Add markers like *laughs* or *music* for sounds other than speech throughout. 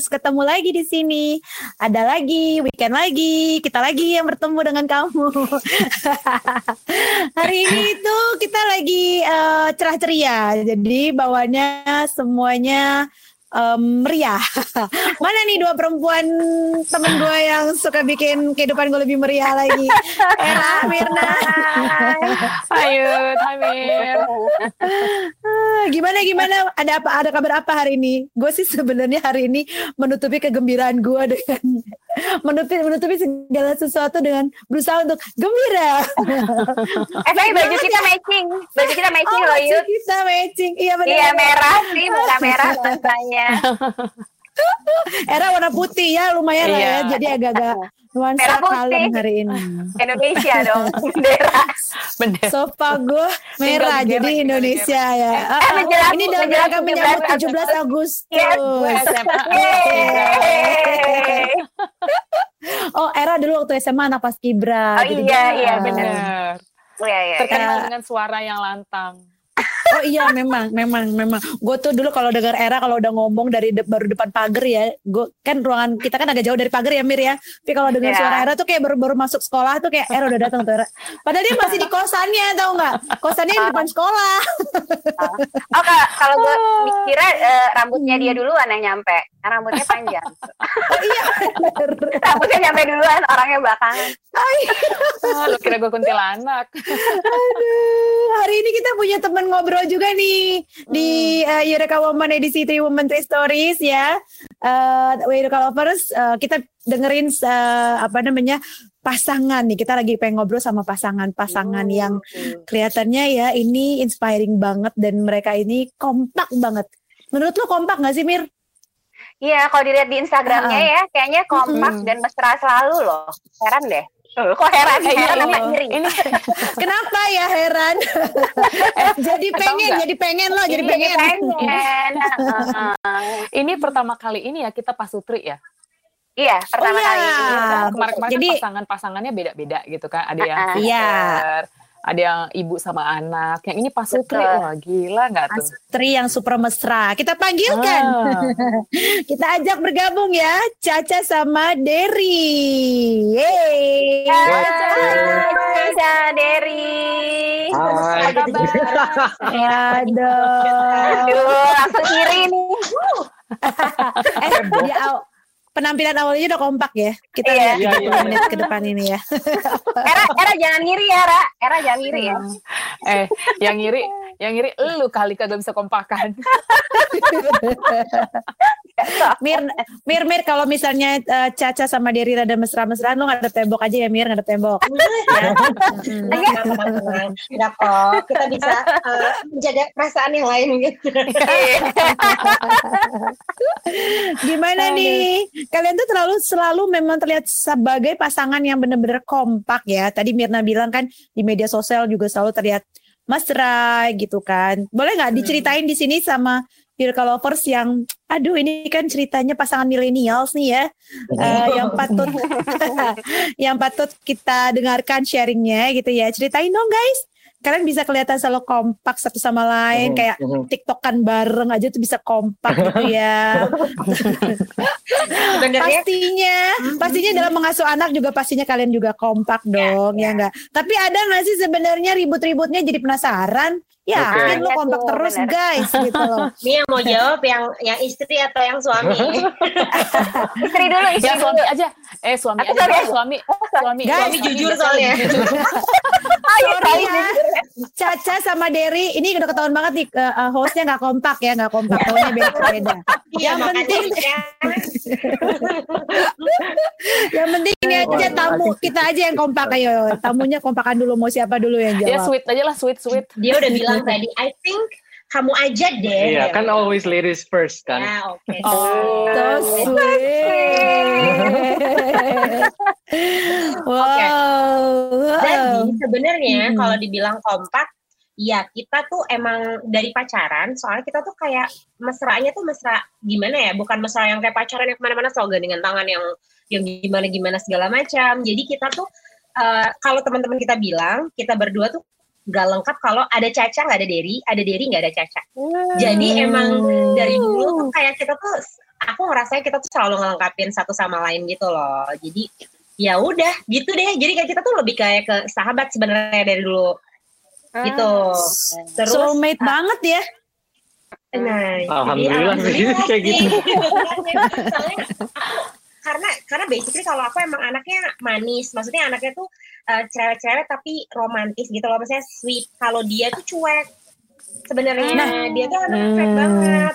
Lovers, ketemu lagi di sini. Ada lagi, weekend lagi, kita lagi yang bertemu dengan kamu. *laughs* Hari ini itu kita lagi uh, cerah ceria, jadi bawanya semuanya um, meriah. *laughs* Mana nih dua perempuan temen gue yang suka bikin kehidupan gue lebih meriah lagi? Era, Mirna. *laughs* Ayo, Tamir. Ah, gimana gimana? Ada apa? Ada kabar apa hari ini? Gue sih sebenarnya hari ini menutupi kegembiraan gue dengan *laughs* menutupi menutupi segala sesuatu dengan berusaha untuk gembira. *laughs* eh tapi baju kita ya? matching, baju kita matching oh, loh Baju kita matching, iya benar. Iya merah sih, bukan merah *laughs* rasanya. Era warna putih ya, lumayan iya. lah ya. Jadi agak-agak nuansa kalem hari ini. Indonesia dong, *laughs* bendera. bendera. Sofa gue merah, jadi Indonesia ya. Eh, uh, menjelang, ini dalam rangka menyambut 17 Agustus. Yes. *laughs* oh, Era dulu waktu SMA anak pas Kibra. Oh iya, iya benar. Oh, iya, iya. Terkenal dengan suara yang lantang. Oh iya memang memang memang. Gue tuh dulu kalau dengar era kalau udah ngomong dari de baru depan pagar ya gue kan ruangan kita kan agak jauh dari pagar ya Mir ya. Tapi kalau dengar yeah. suara era tuh kayak baru baru masuk sekolah tuh kayak era udah datang tuh era. Padahal dia masih di kosannya tau nggak? Kosannya di depan sekolah. Oh kalau gue mikirnya uh, rambutnya dia duluan yang nyampe karena rambutnya panjang *laughs* oh iya rambutnya nyampe duluan orangnya belakangan oh, lu kira gue kuntilanak aduh hari ini kita punya teman ngobrol juga nih hmm. di uh, Eureka Woman edisi Three Women Three Stories ya. Uh, Eureka Lovers uh, kita dengerin uh, apa namanya pasangan nih kita lagi pengen ngobrol sama pasangan-pasangan hmm. yang kelihatannya ya ini inspiring banget dan mereka ini kompak banget. Menurut lo kompak gak sih Mir? Iya, kalau dilihat di Instagramnya uh, ya, kayaknya kompak hmm. dan mesra selalu loh. Heran deh. Kok heran? Iya, heran apa iri? Ini *laughs* kenapa ya heran? *laughs* eh, jadi pengen, jadi pengen loh, jadi pengen. pengen. *laughs* ini pertama kali ini ya kita pasutri ya. Iya, pertama oh, iya. kali ini. Kemarin-kemarin jadi, pasangan-pasangannya beda-beda gitu kan. Ada yang uh, iya ada yang ibu sama anak. Yang ini Pak Sutri, wah gila nggak tuh? Sutri yang super mesra. Kita panggilkan, ah. *laughs* kita ajak bergabung ya, Caca sama Derry. Yeay. Caca, Derry. Hai. *laughs* Aduh, langsung kiri nih. *laughs* eh, di, penampilan awalnya udah kompak ya. Kita iya, lihat iya, iya, menit ke depan ini ya. *laughs* era, era jangan ngiri ya, Ra. Era jangan ngiri ya. eh, yang ngiri, yang ngiri lu kali kagak bisa kompakan. *laughs* Mir, Mir, Mir, kalau misalnya uh, Caca sama Diri rada mesra-mesraan, lu nggak ada tembok aja ya, Mir, nggak ada tembok. ya. Tidak kok, kita bisa uh, menjaga perasaan yang lain gitu. Gimana nih? Kalian tuh terlalu selalu memang terlihat sebagai pasangan yang benar-benar kompak ya. Tadi Mirna bilang kan di media sosial juga selalu terlihat mesra gitu kan. Boleh nggak diceritain di sini sama Pirka Lovers yang aduh ini kan ceritanya pasangan millennials nih ya. Uh, yang patut *laughs* yang patut kita dengarkan sharingnya gitu ya. Ceritain dong guys kalian bisa kelihatan selalu kompak satu sama lain kayak tiktokan bareng aja tuh bisa kompak *laughs* gitu ya pastinya pastinya dalam mengasuh anak juga pastinya kalian juga kompak ya, dong ya, ya enggak tapi ada nggak sih sebenarnya ribut-ributnya jadi penasaran Ya, okay. lo kompak terus bener. guys gitu loh. *laughs* Ini yang mau jawab yang yang istri atau yang suami? *laughs* istri dulu, istri yang suami aja. Eh suami aja, suami, suami, suami, guys, suami jujur soalnya. *laughs* Sorry. *laughs* Ya, Caca sama Derry, ini udah ketahuan banget nih uh, hostnya nggak kompak ya, nggak kompak, tahunnya beda-beda. yang penting, *laughs* yang penting ini aja tamu kita aja yang kompak. Ayo, tamunya kompakan dulu mau siapa dulu yang jawab. Ya sweet aja lah, sweet sweet. Dia udah bilang tadi I think kamu aja deh. Iya, kan always ladies first kan. Ya, oke. Okay. Oh, so sweet. *laughs* wow. Okay. Jadi sebenarnya hmm. kalau dibilang kompak, ya kita tuh emang dari pacaran, soalnya kita tuh kayak mesranya tuh mesra gimana ya? Bukan mesra yang kayak pacaran yang ke mana-mana selalu dengan tangan yang yang gimana-gimana segala macam. Jadi kita tuh uh, kalau teman-teman kita bilang kita berdua tuh nggak lengkap kalau ada Caca nggak ada Derry, ada Derry nggak ada Caca. Hmm. Jadi emang dari dulu tuh kayak kita tuh aku ngerasa kita tuh selalu ngelengkapin satu sama lain gitu loh. Jadi ya udah gitu deh. Jadi kayak kita tuh lebih kayak ke sahabat sebenarnya dari dulu. Gitu. Terus Soulmate banget ya. Nah, Alhamdulillah jadi sih, *laughs* kayak gitu. Soalnya aku- karena karena basically kalau aku emang anaknya manis, maksudnya anaknya tuh eh, cerewet-cerewet tapi romantis gitu loh, maksudnya sweet. Kalau dia tuh cuek. Sebenarnya Nah. dia tuh cuek Hmm. banget.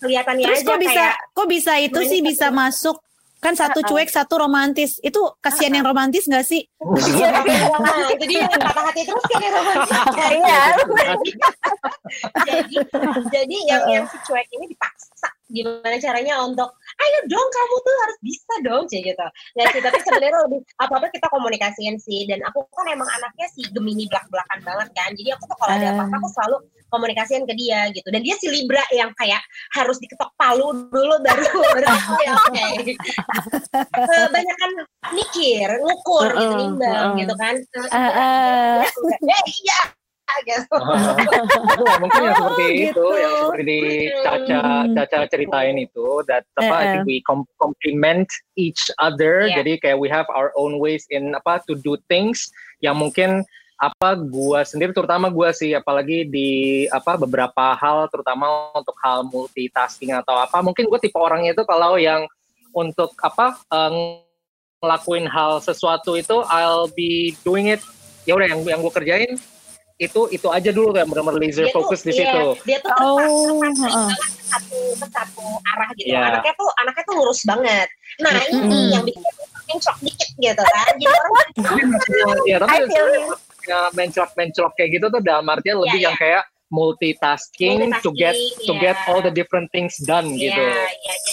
Kelihatannya Terus aja kok bisa kayak kok bisa itu sih tapi- bisa masuk kan satu cuek satu romantis itu kasihan yang romantis nggak sih? Itu dia patah hati terus kan ya romantis. *laughs* Iya. *laughs* jadi jadi yang yang si cuek ini dipaksa gimana caranya untuk ayo dong kamu tuh harus bisa dong kayak gitu. Nggak sih tapi sebenarnya lebih apa apa kita komunikasiin sih. Dan aku kan emang anaknya si gemini belak belakan banget kan. Jadi aku tuh kalau ada apa apa aku selalu komunikasiin ke dia gitu. Dan dia si libra yang kayak harus diketok palu dulu baru *laughs* baru ya oke kebanyakan mikir ngukur gitu nimbang gitu kan. Eh, eh. eh iya gitu *laughs* Itu mungkin yang seperti Oh, itu, gitu. yang seperti di Caca Hmm. Caca ceritain itu, that apa, I think we com- complement each other. Iya. Jadi kayak we have our own ways in apa to do things yang mungkin apa gua sendiri terutama gua sih apalagi di apa beberapa hal terutama untuk hal multitasking atau apa mungkin gue tipe orangnya itu kalau yang untuk apa eh, ngelakuin hal sesuatu itu I'll be doing it ya udah yang yang gue kerjain itu itu aja dulu kayak benar-benar laser Dia tuh- fokus di iya, situ dia tuh terpaksa Oh, terpaksa banget ke satu ke satu arah gitu Iya. anaknya tuh anaknya tuh lurus banget nah ini Mm-mm. yang bikin mencok dikit gitu kan jadi orang *laughs* ya tapi *laughs* ya, menclok-menclok kayak gitu tuh dalam artian lebih Iya, yang kayak multitasking, to get to Multitasking, get iya. all the different things done ya gitu. ya jadi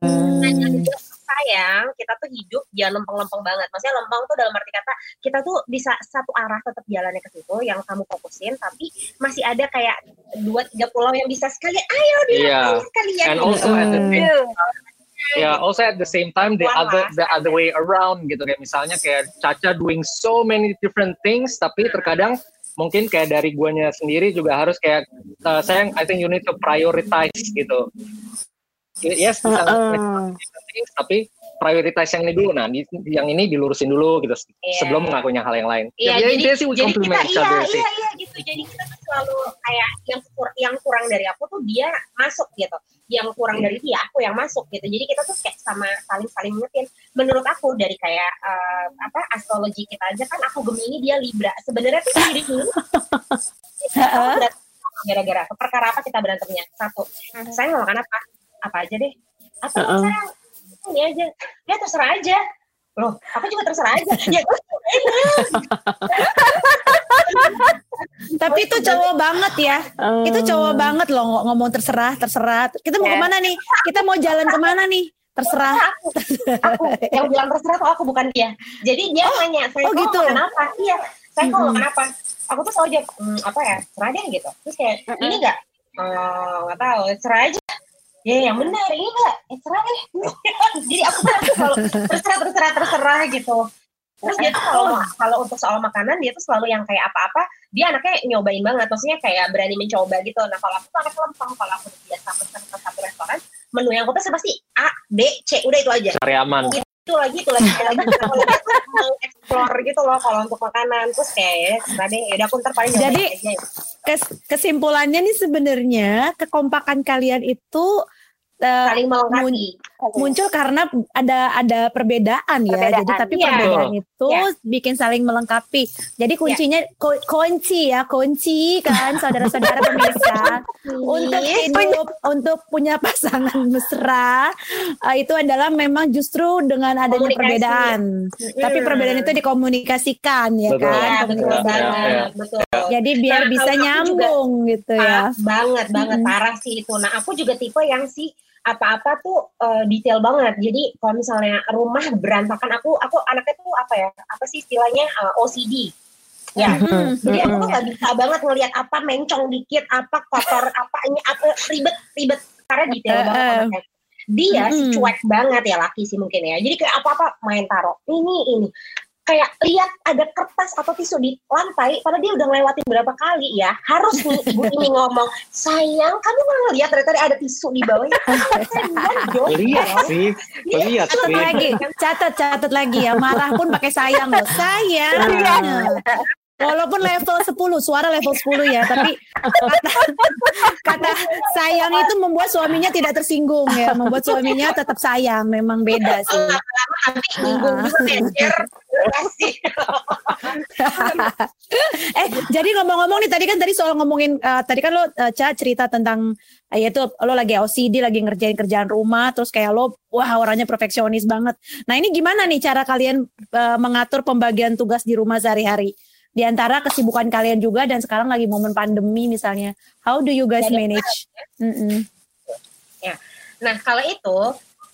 Hmm. Sayang kita tuh hidup jangan lempeng-lempeng banget. Maksudnya lempeng tuh dalam arti kata kita tuh bisa satu arah tetap jalannya ke situ yang kamu fokusin tapi masih ada kayak dua tiga pulau yang bisa sekalian ayo Iya. dilakuin sekalian. And also at the same yeah, also at the same time the Wah, other the other way around gitu. Kayak misalnya kayak Caca doing so many different things tapi terkadang mungkin kayak dari guanya sendiri juga harus kayak uh, sayang I think you need to prioritize gitu. Yes, bisa different things, tapi prioritize yang ini dulu. Nah, di- yang ini dilurusin dulu gitu Iya. sebelum ngelakuin yang hal yang lain. Iya, ya, jadi, intinya sih jadi kita iya, iya, iya gitu. Jadi kita tuh selalu kayak yang kur- yang kurang dari aku tuh dia masuk gitu. Yang kurang dari dia aku yang masuk gitu. Jadi kita tuh kayak sama saling-saling ngetin. Menurut aku dari kayak eh, apa astrologi kita aja kan aku Gemini dia Libra. Sebenarnya tuh *laughs* diri dulu gara-gara perkara apa kita berantemnya? Satu, saya mau makan apa? Apa aja deh. Apa Heeh. sekarang? Ini aja. Ya terserah aja. Loh, aku juga terserah aja. *laughs* Ya, terus *laughs* Tapi itu cowok banget ya. Itu cowok banget loh ng- ngomong terserah, terserah. Kita mau Ya. ke mana nih? Kita mau jalan ke mana nih? Terserah. aku, aku yang bilang terserah tuh aku bukan dia. Jadi dia nanya, saya oh kok gitu. makan apa? Iya, saya kok Mm-mm. makan apa? Aku tuh selalu jawab, "Hmm, apa ya, serah deh gitu. Terus kayak, ini enggak? Nggak tahu, serah aja. Ya yang benar, ini enggak? Eh, serah deh. Jadi aku tuh selalu terserah, terserah, terserah gitu. Terus dia tuh kalau kalau untuk soal makanan dia tuh selalu yang kayak apa-apa dia anaknya nyobain banget. Maksudnya kayak berani mencoba gitu. Nah kalau aku tuh anak lempeng. Kalau aku biasa pesan ke satu restoran menu yang aku pesan pasti A B C udah itu aja. Cari aman. itu lagi itu lagi itu lagi. Kalau dia tuh mau explore gitu loh kalau untuk makanan. Terus kayak ya deh. Ya udah aku ntar paling nyobain Jadi- aja Kes- kesimpulannya nih sebenarnya kekompakan kalian itu eh, saling melengkapi muncul karena ada ada perbedaan ya. Perbedaan, Jadi tapi iya. perbedaan itu Iya. bikin saling melengkapi. Jadi kuncinya ku- kunci ya, kunci kan saudara-saudara pemirsa *laughs* untuk hidup untuk punya pasangan mesra eh, itu adalah memang justru dengan adanya Komunikasi. perbedaan. Tapi Mm. perbedaan itu dikomunikasikan ya Betul. kan. Iya, betul betul Jadi biar Nah, bisa juga- nyambung gitu ya. Banget banget Mm-mm. parah sih itu. Nah aku juga tipe yang sih apa-apa tuh eh, detail banget. Jadi kalau misalnya rumah berantakan, aku aku anaknya tuh apa ya? Apa sih istilahnya eh, OCD? Ya. Hmm. Jadi aku tuh nggak bisa banget ngelihat apa mencong dikit, apa kotor, apa ini apa ribet ribet karena detail Eh, banget. anaknya. Dia sih Mm-mm. cuek banget ya laki sih mungkin ya. Jadi kayak apa-apa main taruh ini ini kayak lihat ada kertas atau tisu di lantai padahal dia udah ngelewatin berapa kali ya harus nih ibu ini ngomong sayang kamu nggak ngeliat ternyata ada tisu di bawahnya *laughs* lihat sih. Lihat catat sih. lagi catat catat lagi ya marah pun pakai sayang loh sayang Walaupun level 10, suara level 10 ya, tapi kata, kata sayang itu membuat suaminya tidak tersinggung ya, membuat suaminya tetap sayang, memang beda sih. nanti nyinggung juga manajer *laughs* eh, jadi ngomong-ngomong nih tadi kan tadi soal ngomongin uh, tadi kan lo uh, Ca cerita tentang uh, yaitu lo lagi OCD lagi ngerjain kerjaan rumah terus kayak lo wah orangnya perfeksionis banget. Nah, ini gimana nih cara kalian uh, mengatur pembagian tugas di rumah sehari-hari? Di antara kesibukan kalian juga dan sekarang lagi momen pandemi misalnya. How do you guys manage? mm -mm. ya. Nah kalau itu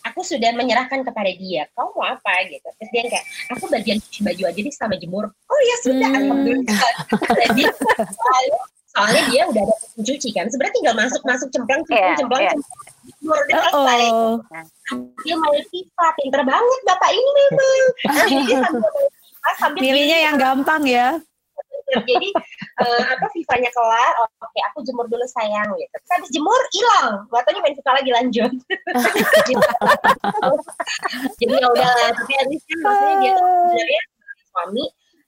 aku sudah menyerahkan kepada dia. Kamu mau apa gitu. Terus dia kayak aku bagian cuci baju aja nih sama jemur. Oh ya sudah hmm. alhamdulillah. *laughs* Jadi soalnya dia udah ada cuci kan. Sebenarnya tinggal masuk masuk cemplang cemplang yeah, cemplang yeah. jemur udah selesai. Oh. dia main FIFA pinter banget bapak ini memang. *laughs* Jadi sambil sambil pilihnya yang gampang ya. Jadi uh, apa FIFA-nya kelar oh, oke okay, aku jemur dulu sayang gitu. Terus habis jemur hilang. Waktunya main FIFA lagi lanjut. *laughs* Jadi ya udah tapi at least kan maksudnya dia tuh sebenarnya suami.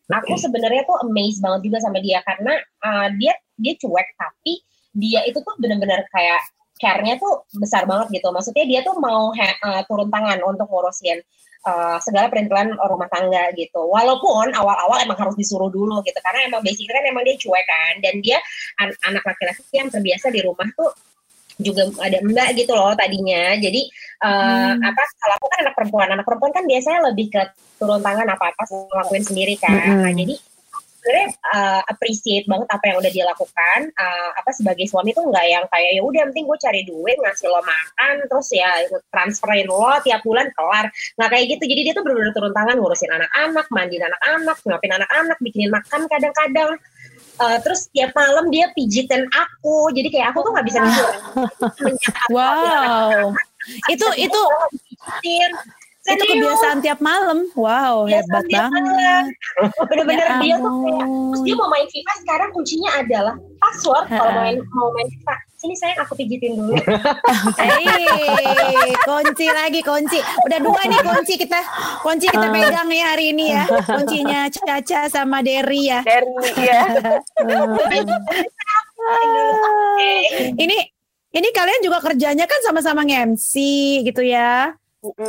Aku sebenarnya tuh amazed banget juga sama dia. Karena uh, dia dia cuek tapi dia itu tuh benar-benar kayak care-nya tuh besar banget gitu maksudnya dia tuh mau uh, turun tangan untuk ngurusin uh, segala perintilan rumah tangga gitu. Walaupun awal-awal emang harus disuruh dulu gitu karena emang basically kan emang dia cuek kan dan dia an anak laki-laki yang terbiasa di rumah tuh juga ada mbak gitu loh tadinya. Jadi uh, hmm. apa kalau aku kan anak perempuan, anak perempuan kan biasanya lebih ke turun tangan apa-apa ngelakuin sendiri kan. Hmm. Nah, jadi sebenarnya uh, appreciate banget apa yang udah dia lakukan. Uh, apa sebagai suami tuh nggak yang kayak ya udah penting gue cari duit ngasih lo makan terus ya transferin lo tiap bulan kelar. Nggak kayak gitu. Jadi dia tuh benar-benar turun tangan ngurusin anak-anak mandiin anak-anak ngapin anak-anak bikinin makan kadang-kadang. Uh, terus tiap malam dia pijitin aku. Jadi kayak aku tuh nggak bisa tidur. *laughs* Wow. Itu itu itu kebiasaan tiap malam. Wow, kebiasaan hebat banget. Bener-bener ya dia tuh kayak, terus dia mau main FIFA sekarang kuncinya adalah password kalau main mau main FIFA. Sini saya aku pijitin dulu. *laughs* Hei, kunci lagi kunci. Udah dua nih kunci kita kunci kita ah. pegang ya hari ini ya. Kuncinya Caca sama Derry ya. Derry ya. *laughs* ini ini kalian juga kerjanya kan sama-sama nge-MC gitu ya.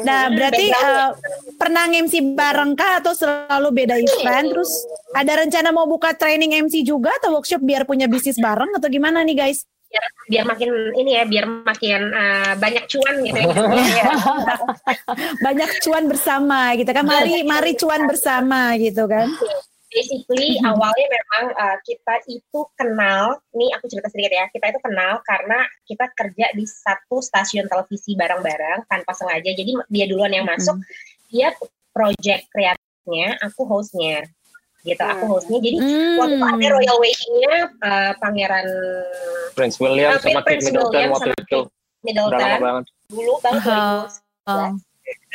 Nah, berarti uh, pernah MC bareng kah atau selalu beda event? Terus ada rencana mau buka training MC juga atau workshop biar punya bisnis bareng atau gimana nih guys? Biar, biar makin ini ya, biar makin uh, banyak cuan gitu ya. *laughs* banyak cuan bersama gitu kan. Mari mari cuan bersama gitu kan basically mm-hmm. awalnya memang uh, kita itu kenal, nih aku cerita sedikit ya, kita itu kenal karena kita kerja di satu stasiun televisi bareng-bareng tanpa sengaja. Jadi dia duluan yang masuk, mm-hmm. dia project kreatifnya, aku hostnya, gitu. Aku mm. hostnya. Jadi mm. waktu ada royal weddingnya uh, Pangeran Prince William uh, sama Kate Middleton waktu itu. Middleton. Dulu banget uh, 2011.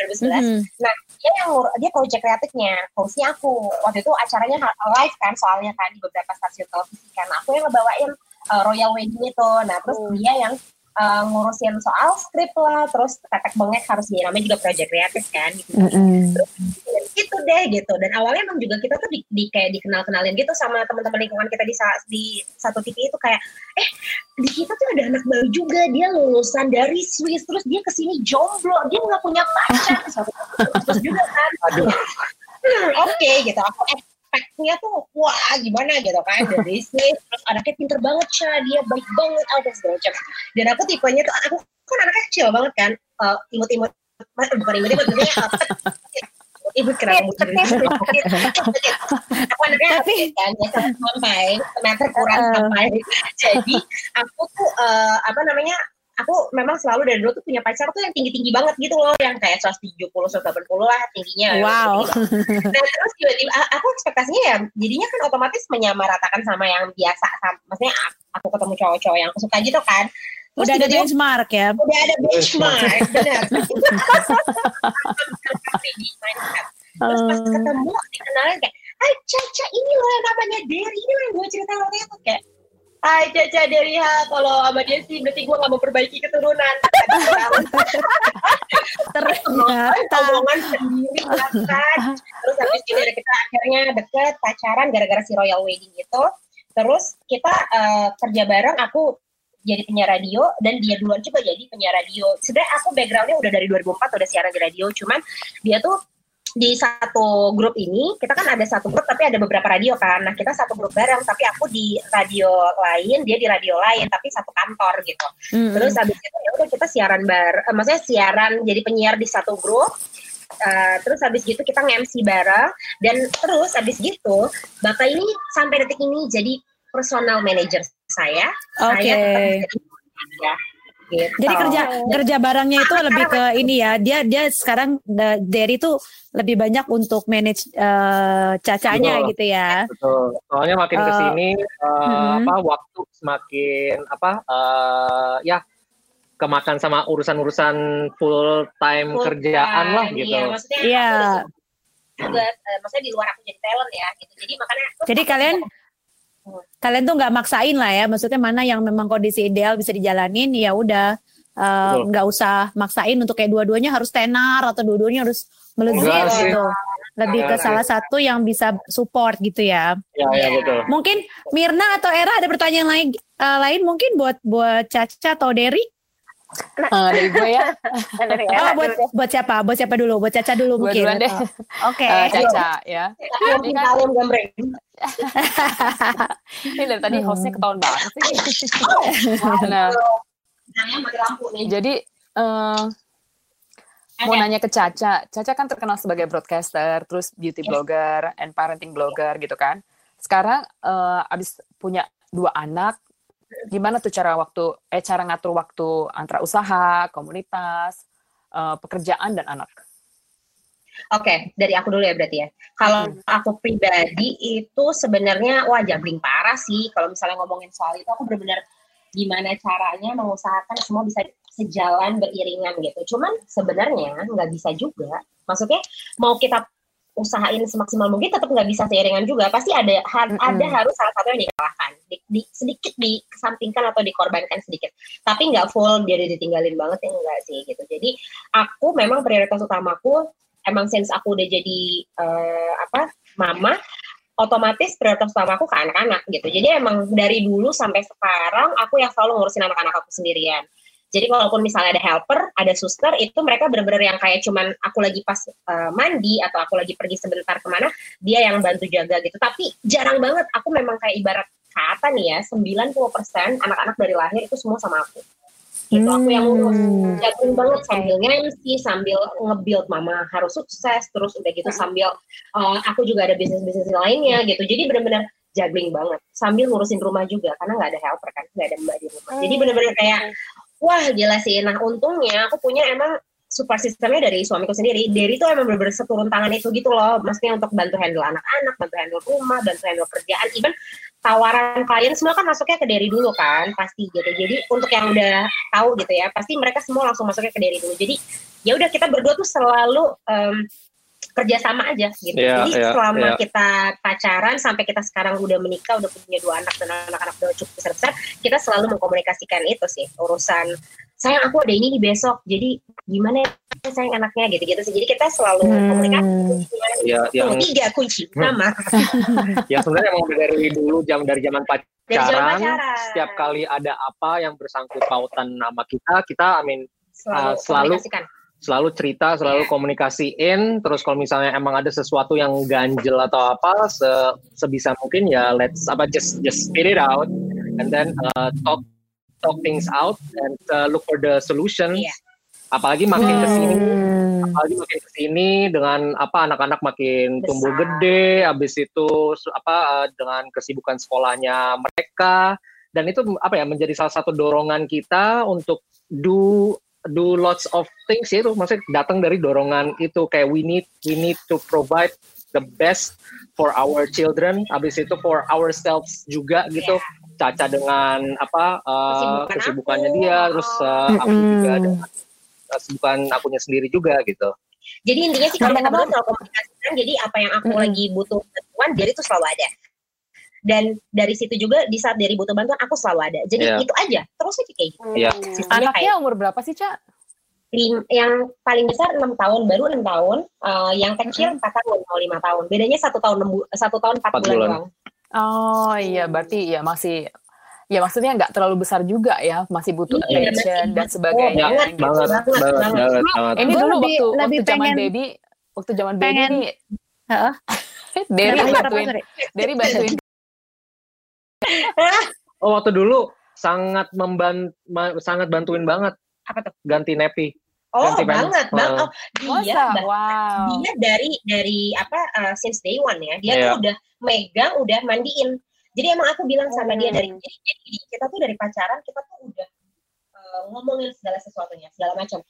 2011. Mm-hmm. Nah, dia yang dia project kreatifnya, hostnya aku. Waktu itu acaranya live kan, soalnya kan di beberapa stasiun televisi kan. Aku yang ngebawain uh, Royal Wedding itu. Nah, terus mm. dia yang uh, ngurusin soal skrip lah, terus tetek bengek harus dia namanya juga project kreatif kan gitu. Mm -hmm. Terus gitu deh gitu. Dan awalnya emang juga kita tuh di, di kayak dikenal-kenalin gitu sama teman-teman lingkungan kita di, di satu TV itu kayak eh di kita tuh ada anak baru juga. Dia lulusan dari Swiss. Terus dia ke sini jomblo. Dia nggak punya pacar. *laughs* Terus juga kan. Aduh. Hmm, oke okay, gitu. Aku expectnya tuh wah gimana? Gitu kan. Dari Swiss terus anaknya pinter banget Sha. Dia baik banget apa segala macam. Dan aku tipenya tuh aku kan anaknya kecil banget kan. Uh, imut-imut bukan imut-imut maksudnya ibu kenapa *laughs* aku anaknya tapi kan sampai meter kurang sampai jadi aku tuh uh, apa namanya aku memang selalu dari dulu tuh punya pacar tuh yang tinggi-tinggi banget gitu loh, yang kayak 170, 180 lah tingginya. Wow. Nah terus tiba-tiba aku ekspektasinya ya jadinya kan otomatis menyamaratakan sama yang biasa, sama, maksudnya aku ketemu cowok-cowok yang aku suka gitu kan. Terus udah ada benchmark ya. Udah ada benchmark, benar. *laughs* Terus pas uh. ketemu dikenalin kayak, ah Caca ini loh yang namanya Derry, ini loh yang gue cerita waktu itu kayak, Hai Caca Deriha, kalau sama dia sih berarti gue gak mau perbaiki keturunan. Ternyata. Omongan sendiri. Terus habis itu kita akhirnya deket, pacaran gara-gara si Royal Wedding itu. Terus kita uh, kerja bareng, aku jadi penyiar radio dan dia duluan juga jadi penyiar radio. Sebenarnya aku backgroundnya udah dari 2004 udah siaran di radio, cuman dia tuh di satu grup ini kita kan ada satu grup tapi ada beberapa radio kan nah kita satu grup bareng tapi aku di radio lain dia di radio lain tapi satu kantor gitu mm-hmm. terus habis itu ya udah kita siaran bar eh, maksudnya siaran jadi penyiar di satu grup Uh, terus habis gitu kita nge-MC bareng dan terus habis gitu bapak ini sampai detik ini jadi personal manager saya okay. saya tetap ya Gitu. Jadi kerja kerja barangnya itu lebih ke ini ya. Dia dia sekarang dari itu lebih banyak untuk manage uh, cacanya Betul. gitu ya. Betul. Soalnya makin uh, ke sini uh, hmm. apa waktu semakin apa uh, ya kemakan sama urusan-urusan full time full kerjaan time, lah gitu. Iya, maksudnya iya. juga uh, maksudnya di luar aku jadi talent ya gitu. Jadi makanya Jadi kalian kalian tuh nggak maksain lah ya maksudnya mana yang memang kondisi ideal bisa dijalanin ya udah eh, nggak uh, usah maksain untuk kayak dua-duanya harus tenar atau dua-duanya harus melezit gitu lebih ke salah satu yang bisa support gitu ya. Ya, ya betul. Mungkin Mirna atau Era ada pertanyaan lain uh, lain mungkin buat buat Caca atau Derry? Uh, dari gue ya. *laughs* dari oh, buat buat siapa? Buat siapa dulu? Buat Caca dulu buat mungkin. deh. Oke. Okay. Uh, Caca ya. Ini kan gambreng. *laughs* Ini dari tadi hostnya ketahuan banget sih. *laughs* nah, jadi uh, mau nanya ke Caca. Caca kan terkenal sebagai broadcaster, terus beauty blogger, and parenting blogger gitu kan. Sekarang uh, abis punya dua anak, gimana tuh cara waktu eh cara ngatur waktu antara usaha, komunitas, uh, pekerjaan dan anak? Oke, okay, dari aku dulu ya berarti ya. Kalau hmm. aku pribadi itu sebenarnya wah jambling parah sih. Kalau misalnya ngomongin soal itu aku benar-benar gimana caranya mengusahakan semua bisa sejalan beriringan gitu. Cuman sebenarnya nggak bisa juga. Maksudnya mau kita usahain semaksimal mungkin tetap nggak bisa seiringan juga. Pasti ada ha mm -hmm. ada harus salah satu yang dikalahkan. Di, di, sedikit dikesampingkan atau dikorbankan sedikit. Tapi nggak full jadi ditinggalin banget ya enggak sih gitu. Jadi aku memang prioritas utamaku emang since aku udah jadi uh, apa mama otomatis prioritas utama aku ke anak-anak gitu. Jadi emang dari dulu sampai sekarang aku yang selalu ngurusin anak-anak aku sendirian jadi kalaupun misalnya ada helper, ada suster, itu mereka benar-benar yang kayak cuman aku lagi pas uh, mandi atau aku lagi pergi sebentar ke mana, dia yang bantu jaga gitu. Tapi jarang banget, aku memang kayak ibarat kata nih ya, 90% anak-anak dari lahir itu semua sama aku. Gitu, hmm. aku yang ngurus. Hmm. Jagung banget sambil ngemsi, sambil nge-build mama harus sukses, terus udah gitu sambil uh, aku juga ada bisnis-bisnis lainnya gitu. Jadi benar-benar juggling banget sambil ngurusin rumah juga karena nggak ada helper kan nggak ada mbak di rumah jadi hmm. benar-benar kayak wah gila sih. Nah untungnya aku punya emang support sistemnya dari suamiku sendiri. Dari itu emang bener-bener seturun tangan itu gitu loh. Maksudnya untuk bantu handle anak-anak, bantu handle rumah, bantu handle kerjaan. Even tawaran klien semua kan masuknya ke Derry dulu kan pasti gitu. Jadi untuk yang udah tahu gitu ya, pasti mereka semua langsung masuknya ke Derry dulu. Jadi ya udah kita berdua tuh selalu um, kerjasama aja gitu. Yeah, Jadi yeah, selama yeah. kita pacaran sampai kita sekarang udah menikah, udah punya dua anak dan anak-anak udah cukup besar-besar, kita selalu mengkomunikasikan itu sih urusan sayang aku ada ini di besok, jadi gimana ya sayang anaknya gitu-gitu sih. Jadi kita selalu hmm. komunikasi. Ya, yang tiga kunci nama. *laughs* ya sebenarnya emang dari dulu jam dari zaman pacaran, dari zaman pacaran, setiap kali ada apa yang bersangkut pautan nama kita, kita amin selalu, uh, selalu selalu cerita, selalu yeah. komunikasiin. Terus kalau misalnya emang ada sesuatu yang ganjel atau apa, se sebisa mungkin ya let's apa just just spit it out and then uh, talk talk things out and uh, look for the solutions. Yeah. Apalagi makin hmm. ke sini, apalagi makin ke sini dengan apa anak-anak makin Besar. tumbuh gede, habis itu apa uh, dengan kesibukan sekolahnya mereka dan itu apa ya menjadi salah satu dorongan kita untuk do do lots of things ya itu maksudnya datang dari dorongan itu kayak we need we need to provide the best for our children, habis itu for ourselves juga gitu. Yeah. Caca dengan apa uh, kesibukannya aku. dia, terus uh, aku juga ada kesibukan akunya sendiri juga gitu. Jadi intinya sih kalau kita selalu komunikasikan, jadi apa yang aku lagi butuh bantuan, dia itu selalu ada. Dan dari situ juga di saat dari butuh bantuan aku selalu ada. Jadi yeah. itu aja, terus aja kayak gitu. Yeah. Anaknya kayak, umur berapa sih, Cak? yang paling besar enam tahun baru enam tahun uh, yang kecil empat tahun mau lima tahun bedanya satu tahun satu tahun empat bulan doang oh iya berarti ya masih ya maksudnya nggak terlalu besar juga ya masih butuh iya, attention dan sebagainya oh, banget, gitu. banget, banget, banget, banget, banget. ini dulu lebih, waktu lebih waktu zaman baby waktu zaman baby pengen, nih huh? *laughs* Derry bantuin Derry bantuin oh waktu dulu sangat membant sangat bantuin banget apa tuh ganti nepi Oh banget, banget. Oh, dia, wow. dia dari dari apa uh, since day one ya, dia yeah. tuh udah megang, udah mandiin. Jadi emang aku bilang sama dia dari hmm. jadi, jadi kita tuh dari pacaran kita tuh udah uh, ngomongin segala sesuatunya, segala macam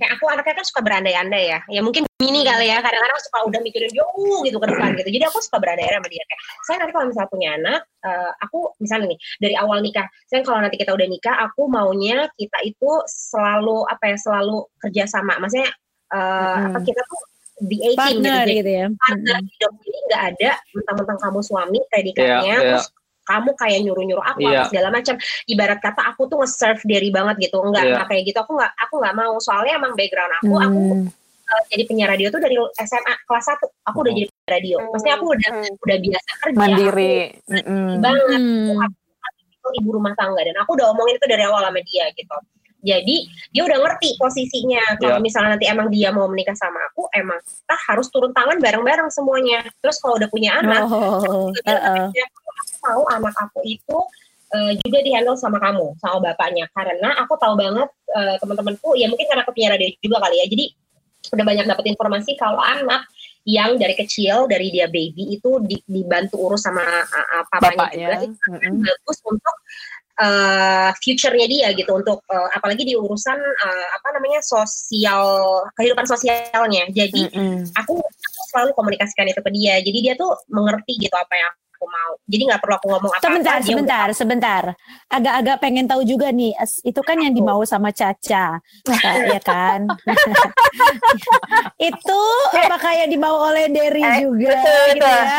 kayak aku anaknya kan suka berandai-andai ya ya mungkin ini kali ya kadang-kadang suka udah mikirin jauh gitu ke depan gitu jadi aku suka berandai-andai sama dia kayak saya nanti kalau misalnya punya anak uh, aku misalnya nih dari awal nikah saya kalau nanti kita udah nikah aku maunya kita itu selalu apa ya selalu kerja sama maksudnya uh, hmm. apa kita tuh di A team gitu, gitu ya. Partner hmm. hidup ini nggak ada mentang-mentang kamu suami predikatnya yeah, yeah. terus kamu kayak nyuruh-nyuruh aku yeah. segala macam. Ibarat kata aku tuh nge-serve diri banget gitu. Enggak yeah. kayak gitu. Aku nggak aku nggak mau. Soalnya emang background aku hmm. aku uh, jadi penyiar radio tuh dari SMA kelas 1 aku udah jadi penyiar radio. Maksudnya aku udah hmm. udah biasa kerja. Mandiri. Aku, hmm. banget. Hmm. aku, aku, ibu rumah tangga. Dan aku udah omongin itu dari awal sama dia gitu jadi dia udah ngerti posisinya kalau yeah. misalnya nanti emang dia mau menikah sama aku emang kita harus turun tangan bareng-bareng semuanya terus kalau udah punya anak oh, uh -uh mau anak aku itu uh, juga dihandle sama kamu, sama bapaknya. Karena aku tahu banget uh, teman-temanku, ya mungkin karena aku punya radio juga kali ya. Jadi udah banyak dapat informasi kalau anak yang dari kecil dari dia baby itu di, dibantu urus sama uh, papanya Bapaknya. juga itu mm -hmm. bagus untuk uh, future-nya dia gitu untuk uh, apalagi di urusan uh, apa namanya sosial kehidupan sosialnya. Jadi mm -hmm. aku selalu komunikasikan itu ke dia. Jadi dia tuh mengerti gitu apa yang aku mau. Jadi nggak perlu aku ngomong apa-apa. Sebentar, sebentar, udah... sebentar. Agak-agak pengen tahu juga nih, itu kan yang dimau sama Caca, nah, ya kan? *laughs* itu apakah yang dimau oleh Derry eh, juga, betul, gitu ya?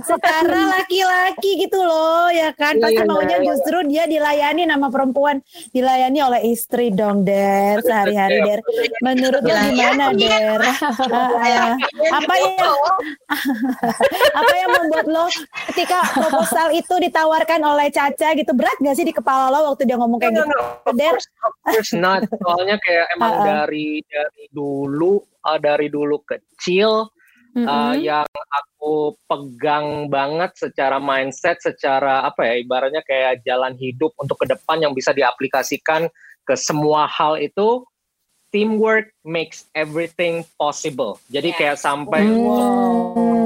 Setara laki-laki gitu loh, ya kan? Pasti iya, maunya iya. justru dia dilayani nama perempuan, dilayani oleh istri dong, Der, sehari-hari Der. Menurut lo gimana, Der? *laughs* apa yang *laughs* apa yang membuat lo ketika proposal itu ditawarkan oleh Caca gitu berat gak sih di kepala lo waktu dia ngomong kayak no, gitu? No, no. Of course, not. Soalnya kayak *laughs* emang uh -uh. dari dari dulu uh, dari dulu kecil mm -hmm. uh, yang aku pegang banget secara mindset, secara apa ya ibaratnya kayak jalan hidup untuk ke depan yang bisa diaplikasikan ke semua hal itu teamwork makes everything possible. Jadi yeah. kayak sampai mm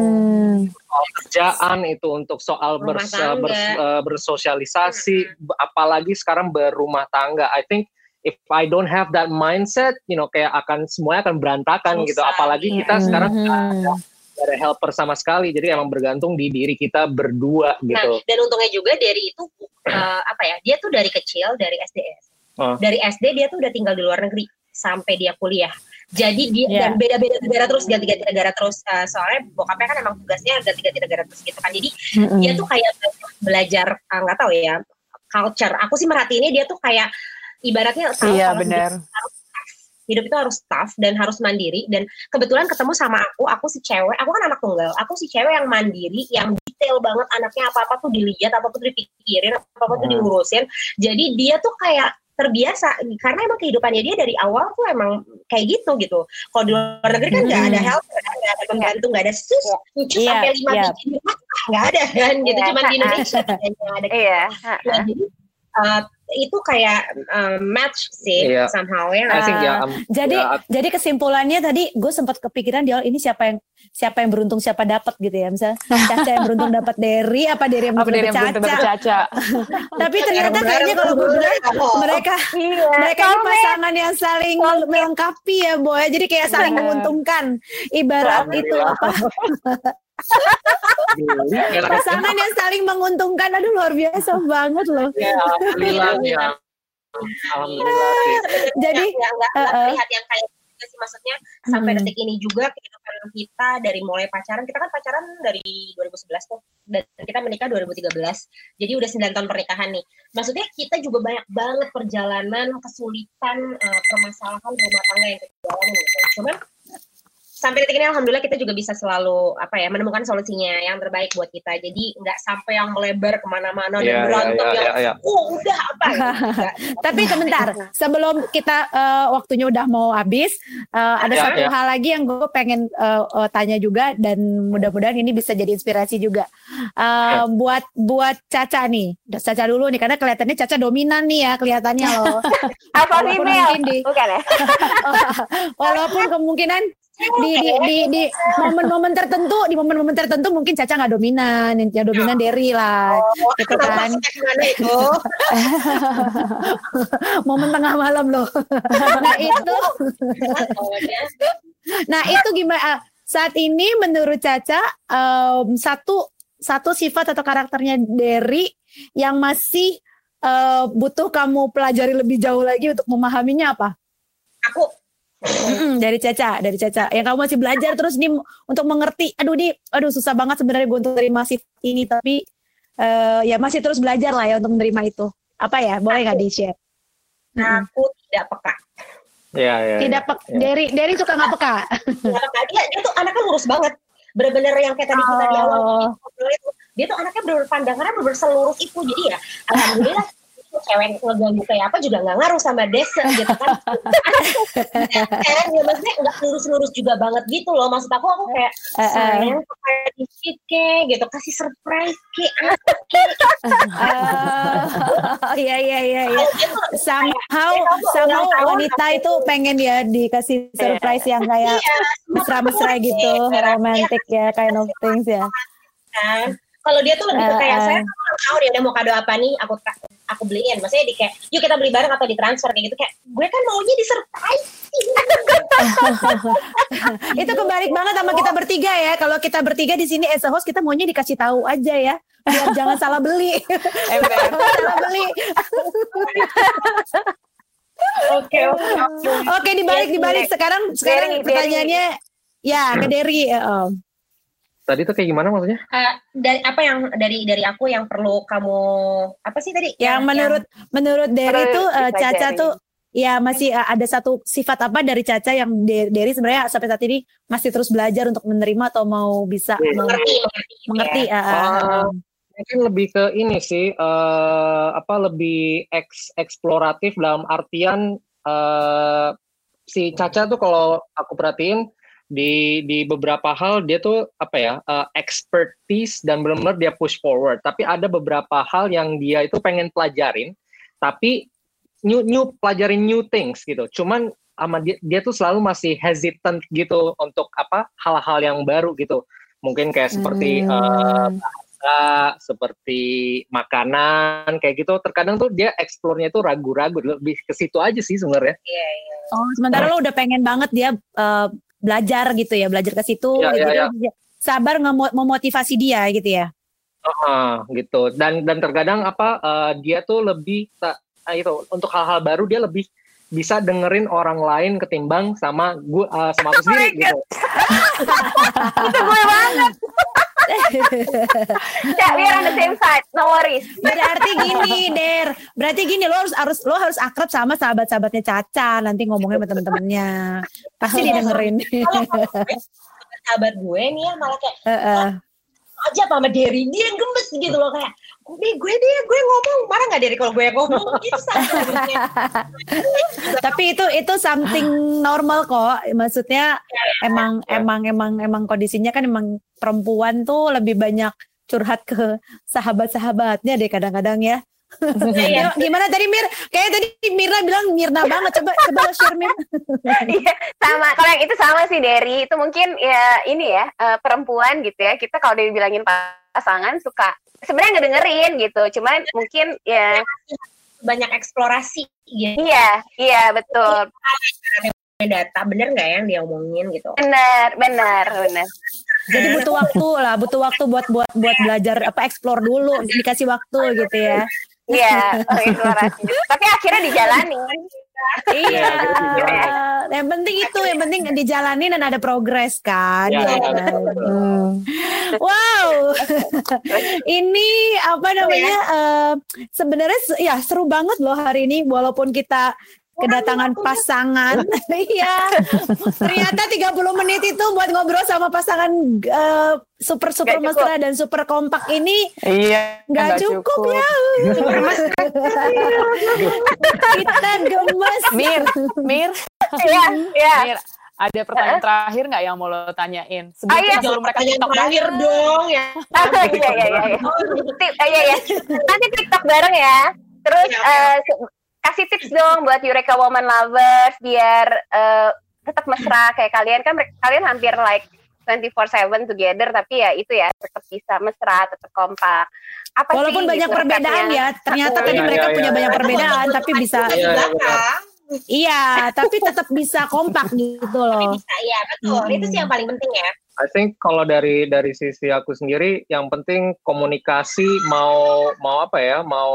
soal kerjaan itu untuk soal bers, bers, uh, bersosialisasi hmm. apalagi sekarang berumah tangga I think if I don't have that mindset you know kayak akan semuanya akan berantakan Susah, gitu apalagi iya. kita sekarang hmm. ada ada helper sama sekali jadi emang bergantung di diri kita berdua nah, gitu dan untungnya juga dari itu uh, apa ya dia tuh dari kecil dari SDS oh. dari SD dia tuh udah tinggal di luar negeri sampai dia kuliah jadi dia yeah. dan beda-beda negara terus ganti-ganti negara terus uh, soalnya bokapnya kan emang tugasnya ganti-ganti negara terus gitu kan. Jadi mm-hmm. dia tuh kayak belajar ah, nggak uh, tahu ya culture. Aku sih merhatiinnya dia tuh kayak ibaratnya iya, benar. hidup itu harus tough dan harus mandiri dan kebetulan ketemu sama aku aku si cewek aku kan anak tunggal aku si cewek yang mandiri yang detail banget anaknya apa apa tuh dilihat apa apa tuh dipikirin apa apa tuh diurusin jadi dia tuh kayak terbiasa karena emang kehidupannya dia dari awal tuh emang kayak gitu gitu. Kalau di luar negeri kan nggak hmm. ada helper, nggak ada pembantu, nggak ada sus, cucu yeah, sampai lima yeah. biji nggak ada kan gitu. Yeah. Cuma di Indonesia yang ada. Iya. Nah, jadi uh, itu kayak um, match sih yeah. somehow ya. Uh, yeah, um, jadi yeah. jadi kesimpulannya tadi gue sempat kepikiran dia ini siapa yang siapa yang beruntung siapa dapat gitu ya misalnya Caca yang beruntung dapat Derry apa Derry yang beruntung dapat Caca. Caca. *laughs* Tapi ternyata kayaknya kalau gue bilang mereka iya, mereka ini pasangan yang saling melengkapi ya boy. Jadi kayak saling menguntungkan. Ibarat itu apa? *laughs* Pasangan yang saling menguntungkan, aduh luar biasa banget loh. Ya, alhamdulillah *laughs* ya. Alhamdulillah sih. Jadi, nggak nggak uh, uh. terlihat yang kayak gitu sih maksudnya sampai Hmm. detik ini juga kehidupan kita dari mulai pacaran kita kan pacaran dari 2011 tuh dan kita menikah 2013 jadi udah 9 tahun pernikahan nih maksudnya kita juga banyak banget perjalanan kesulitan eh, permasalahan rumah tangga yang kita jalani gitu cuman sampai detik ini alhamdulillah kita juga bisa selalu apa ya menemukan solusinya yang terbaik buat kita jadi nggak sampai yang melebar ke mana-mana dan Iya, iya, berantem iya, yang iya, iya. oh udah apa *laughs* gitu. Tapi sebentar, sebelum kita eh, waktunya udah mau habis, eh, ada Ya, satu ya. hal lagi yang gue pengen eh, eh, tanya juga dan mudah-mudahan ini bisa jadi inspirasi juga. Eh, Ya. Buat buat Caca nih, Caca dulu nih karena kelihatannya Caca dominan nih ya kelihatannya loh. *laughs* Alpha Walaupun female. Bukan ya? *laughs* Walaupun kemungkinan di di di di momen-momen tertentu di momen-momen tertentu mungkin Caca nggak dominan, yang dominan Derry lah, gitu kan. Itu *laughs* Momen tengah malam loh. nah itu, nah itu gimana? Saat ini menurut Caca em, satu satu sifat atau karakternya Derry yang masih eh, butuh kamu pelajari lebih jauh lagi untuk memahaminya apa? aku Mm-mm, dari Caca, dari Caca. Yang kamu masih belajar terus nih untuk mengerti. Aduh nih, aduh susah banget sebenarnya gue untuk menerima sifat ini, tapi eh, ya masih terus belajar lah ya untuk menerima itu. Apa ya? Boleh nggak di share? aku tidak peka Ya, ya. Tidak ya. peka. ya. Dari dari suka nggak peka. tidak peka dia dia tuh anaknya lurus banget bener-bener yang kayak tadi kita di awal Oh. ngobrol itu dia tuh anaknya bener-bener pandangannya bener-bener selurus itu jadi ya alhamdulillah cewek ngeganggu kayak apa juga nggak ngaruh sama desa gitu kan. *laughs* Kan ya maksudnya nggak lurus-lurus juga banget gitu loh. Maksud aku aku kayak Eh, eh. sayang kayak dikit kek? gitu. Kasih surprise kek apa kek. Oh, iya iya iya iya. Dia tuh Somehow Dia somehow wanita itu pengen ya dikasih surprise yang kayak iya, mesra-mesra gitu, romantic ya, kind of things ya. kan. Kalau dia tuh lebih ke Eh, kayak saya tahun ya udah mau kado apa nih? Aku aku beliin maksudnya di kayak yuk kita beli bareng atau ditransfer kayak gitu kayak gue kan maunya di surprise *laughs* Itu kebalik banget sama kita bertiga ya. Kalau kita bertiga di sini as a host kita maunya dikasih tahu aja ya. Biar jangan salah beli. *laughs* Salah beli. oke oke oke Oke, dibalik dibalik sekarang sekarang pertanyaannya ya ke Derry. ya. Tadi tuh kayak gimana maksudnya? Eh, dari apa yang dari dari aku yang perlu kamu apa sih tadi Yang menurut menurut Derry Perlu tuh eh, Caca dipelajari. tuh ya masih eh, ada satu sifat apa dari Caca yang De- Derry sebenarnya sampai saat ini masih terus belajar untuk menerima atau mau bisa yang mau mengerti mengerti ya. ah, ah. Mungkin lebih ke ini sih, eh, apa lebih eks eksploratif dalam artian eh, si Caca tuh kalau aku perhatiin di di beberapa hal dia tuh apa ya eh, expertise dan benar-benar dia push forward. Tapi ada beberapa hal yang dia itu pengen pelajarin, tapi new new pelajarin new things gitu. Cuman sama dia, dia tuh selalu masih hesitant gitu untuk apa hal-hal yang baru gitu. Mungkin kayak seperti Hmm. bahasa, seperti makanan kayak gitu. Terkadang tuh dia eksplornya tuh ragu-ragu, lebih ke situ aja sih sebenarnya. Iya, iya. Oh, sementara lo udah pengen banget dia eh, belajar gitu ya, belajar ke situ. Iya, gitu. iya, Dia Sabar memotivasi dia gitu ya. Ah, gitu. Dan dan terkadang apa eh, dia tuh lebih ah, itu untuk hal-hal baru dia lebih bisa dengerin orang lain ketimbang sama gua eh, sama aku sendiri gitu. *laughs* Itu gue banget. *laughs* Cak, we are on the same side. No worries. Berarti gini, Der. Berarti gini, lo harus harus lo harus akrab sama sahabat-sahabatnya Caca. Nanti ngomongnya sama temen-temennya. Pasti didengerin. Kalau *laughs* sahabat gue nih ya malah kayak Heeh. aja apa sama Derry dia yang gemes gitu loh kayak gue gue dia gue ngomong marah nggak Derry kalau gue ngomong gitu. *laughs* Tapi itu itu something normal kok. Maksudnya emang emang emang emang kondisinya kan emang perempuan tuh lebih banyak curhat ke sahabat-sahabatnya deh kadang-kadang ya. Iya. Gimana tadi Mir? Kayak tadi Mirna bilang Mirna banget. Coba coba share Mir. *laughs* Iya, sama. Kalau yang itu sama sih Derry. Itu mungkin ya ini ya eh, perempuan gitu ya. Kita kalau dibilangin pasangan suka sebenarnya nggak dengerin gitu. Cuman mungkin ya banyak eksplorasi gitu iya iya betul. data bener nggak yang dia omongin gitu benar benar benar Jadi butuh waktu lah, butuh waktu buat buat buat belajar apa explore dulu, dikasih waktu gitu ya. Iya, eksplorasi. Tapi akhirnya dijalani. iya. Yang penting itu, yang penting dijalani dan ada progres kan. Ya, ya, kan. Hmm. Wow, *laughs* ini apa namanya? eh, sebenarnya se- ya seru banget loh hari ini, walaupun kita kedatangan pasangan. *laughs* Iya. Ternyata 30 menit itu buat ngobrol sama pasangan eh, super super mesra dan super kompak ini Iya, nggak cukup, ya. *laughs* kita gemes. Mir, Mir, Iya, iya. Mir, ada pertanyaan terakhir nggak yang mau lo tanyain? Sebelum Ah, iya. suruh mereka TikTok terakhir dong ya Ah, iya, iya, iya, iya. Iya, iya. Nanti TikTok bareng ya. Terus eh, se- kasih tips dong buat Eureka Woman Lovers biar eh, tetap mesra kayak kalian kan kalian hampir like 24/7 together tapi ya itu ya tetap bisa mesra, tetap kompak. Apa Walaupun sih banyak gitu perbedaan ya, ternyata tadi Iya, mereka iya, punya iya, banyak iya. perbedaan, tapi bisa, Di Iya, iya, iya, tapi tetap bisa kompak gitu loh. bisa ya betul Hmm. itu sih yang paling penting ya I think kalau dari dari sisi aku sendiri yang penting komunikasi mau mau apa ya mau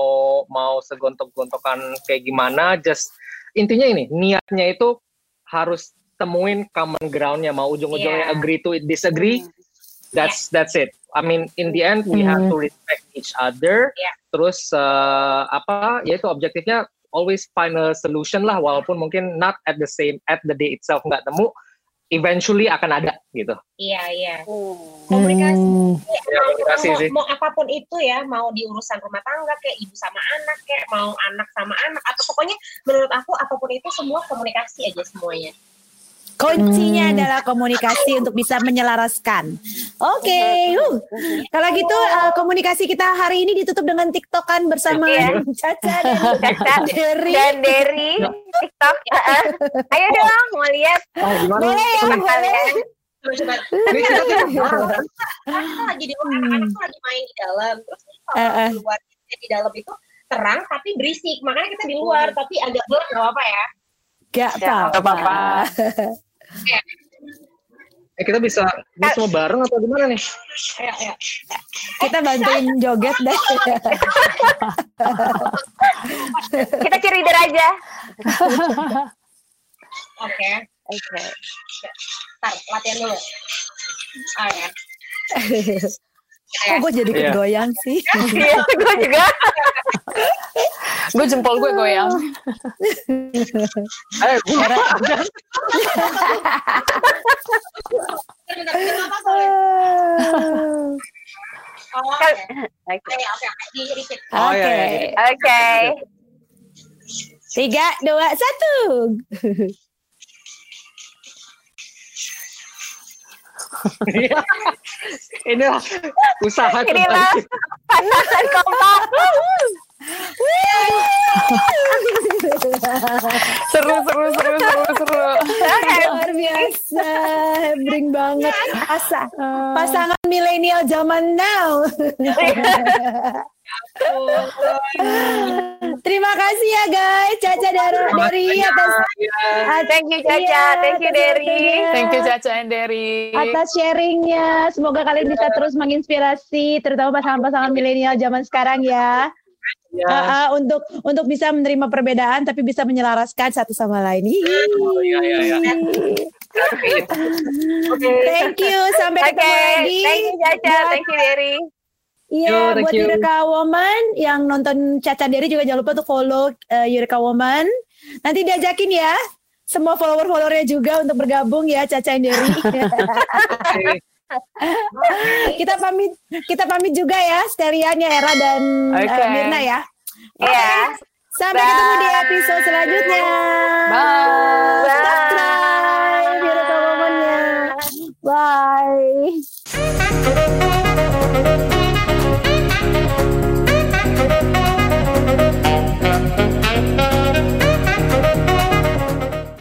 mau segontok-gontokan kayak gimana just intinya ini niatnya itu harus temuin common groundnya mau ujung-ujungnya Iya. agree to disagree that's that's it I mean in the end we have to respect each other Iya. terus eh, apa yaitu objektifnya always find a solution lah walaupun mungkin not at the same at the day itself nggak temu eventually akan ada gitu. Iya iya. Hmm. komunikasi. Ya, komunikasi mau, sih. mau apa pun itu ya mau di urusan rumah tangga kayak ibu sama anak kayak mau anak sama anak atau pokoknya menurut aku apa pun itu semua komunikasi aja semuanya Kuncinya Hmm. adalah komunikasi untuk bisa menyelaraskan. Oke, huh. kalau gitu uh, komunikasi kita hari ini ditutup dengan tiktokan bersama Iya. Caca *laughs* dan Caca Derry. dan dari TikTok. Heeh. Ayo dong, mau lihat Oh? Boleh ya, boleh. kalian. coba coba Ini kita kita *laughs* lagi di tuh lagi main di dalam terus kalau di luar di dalam itu terang tapi berisik makanya kita di luar tapi agak blur nggak apa ya Gak Ya, Nggak apa-apa. *laughs* apa-apa. Eh, kita bisa ini semua bareng atau gimana nih? ayo ayo Kita bantuin joget deh. Kita cheerleader aja. oke Oke. Ntar, latihan dulu oh ya *laughs* Kok gue jadi Iya. kegoyang sih? *laughs* Iya, gue juga. gue jempol gue goyang. Eh, bentar, apa boleh? Oh, oke. Oke. Oke, oke. Oke. iya, iya, iya. Oke. Tiga, dua, satu. Inilah usaha Inilah terbaik. pasangan kompak. Seru, seru, seru, seru, seru. Luar biasa, bring banget. Asa, pasangan milenial zaman now. *laughs* *laughs* Terima kasih ya guys, Caca dari, dari atas Thank you Caca, Iya, thank you Derry. Thank you Caca and Derry. atas sharingnya. Semoga kalian bisa terus menginspirasi, terutama pasangan-pasangan milenial zaman sekarang ya. Ya. Ah, ah, untuk untuk bisa menerima perbedaan tapi bisa menyelaraskan satu sama lain. Ih. iya, iya, iya. Thank you, sampai Oke, ketemu lagi. thank you Caca, thank you Derry. Iya, buat you. Yureka Woman yang nonton Caca Diri juga jangan lupa tuh follow uh, Yureka Woman. Nanti diajakin ya semua follower-followernya juga untuk bergabung ya Caca Diri. *laughs* *laughs* kita pamit kita pamit juga ya Sterianya Era dan eh, okay. uh, Mirna ya. Iya. Oke Okay. Yeah. Sampai Bye. ketemu di episode selanjutnya. Bye. Bye. Subscribe Yureka Woman-nya. Bye.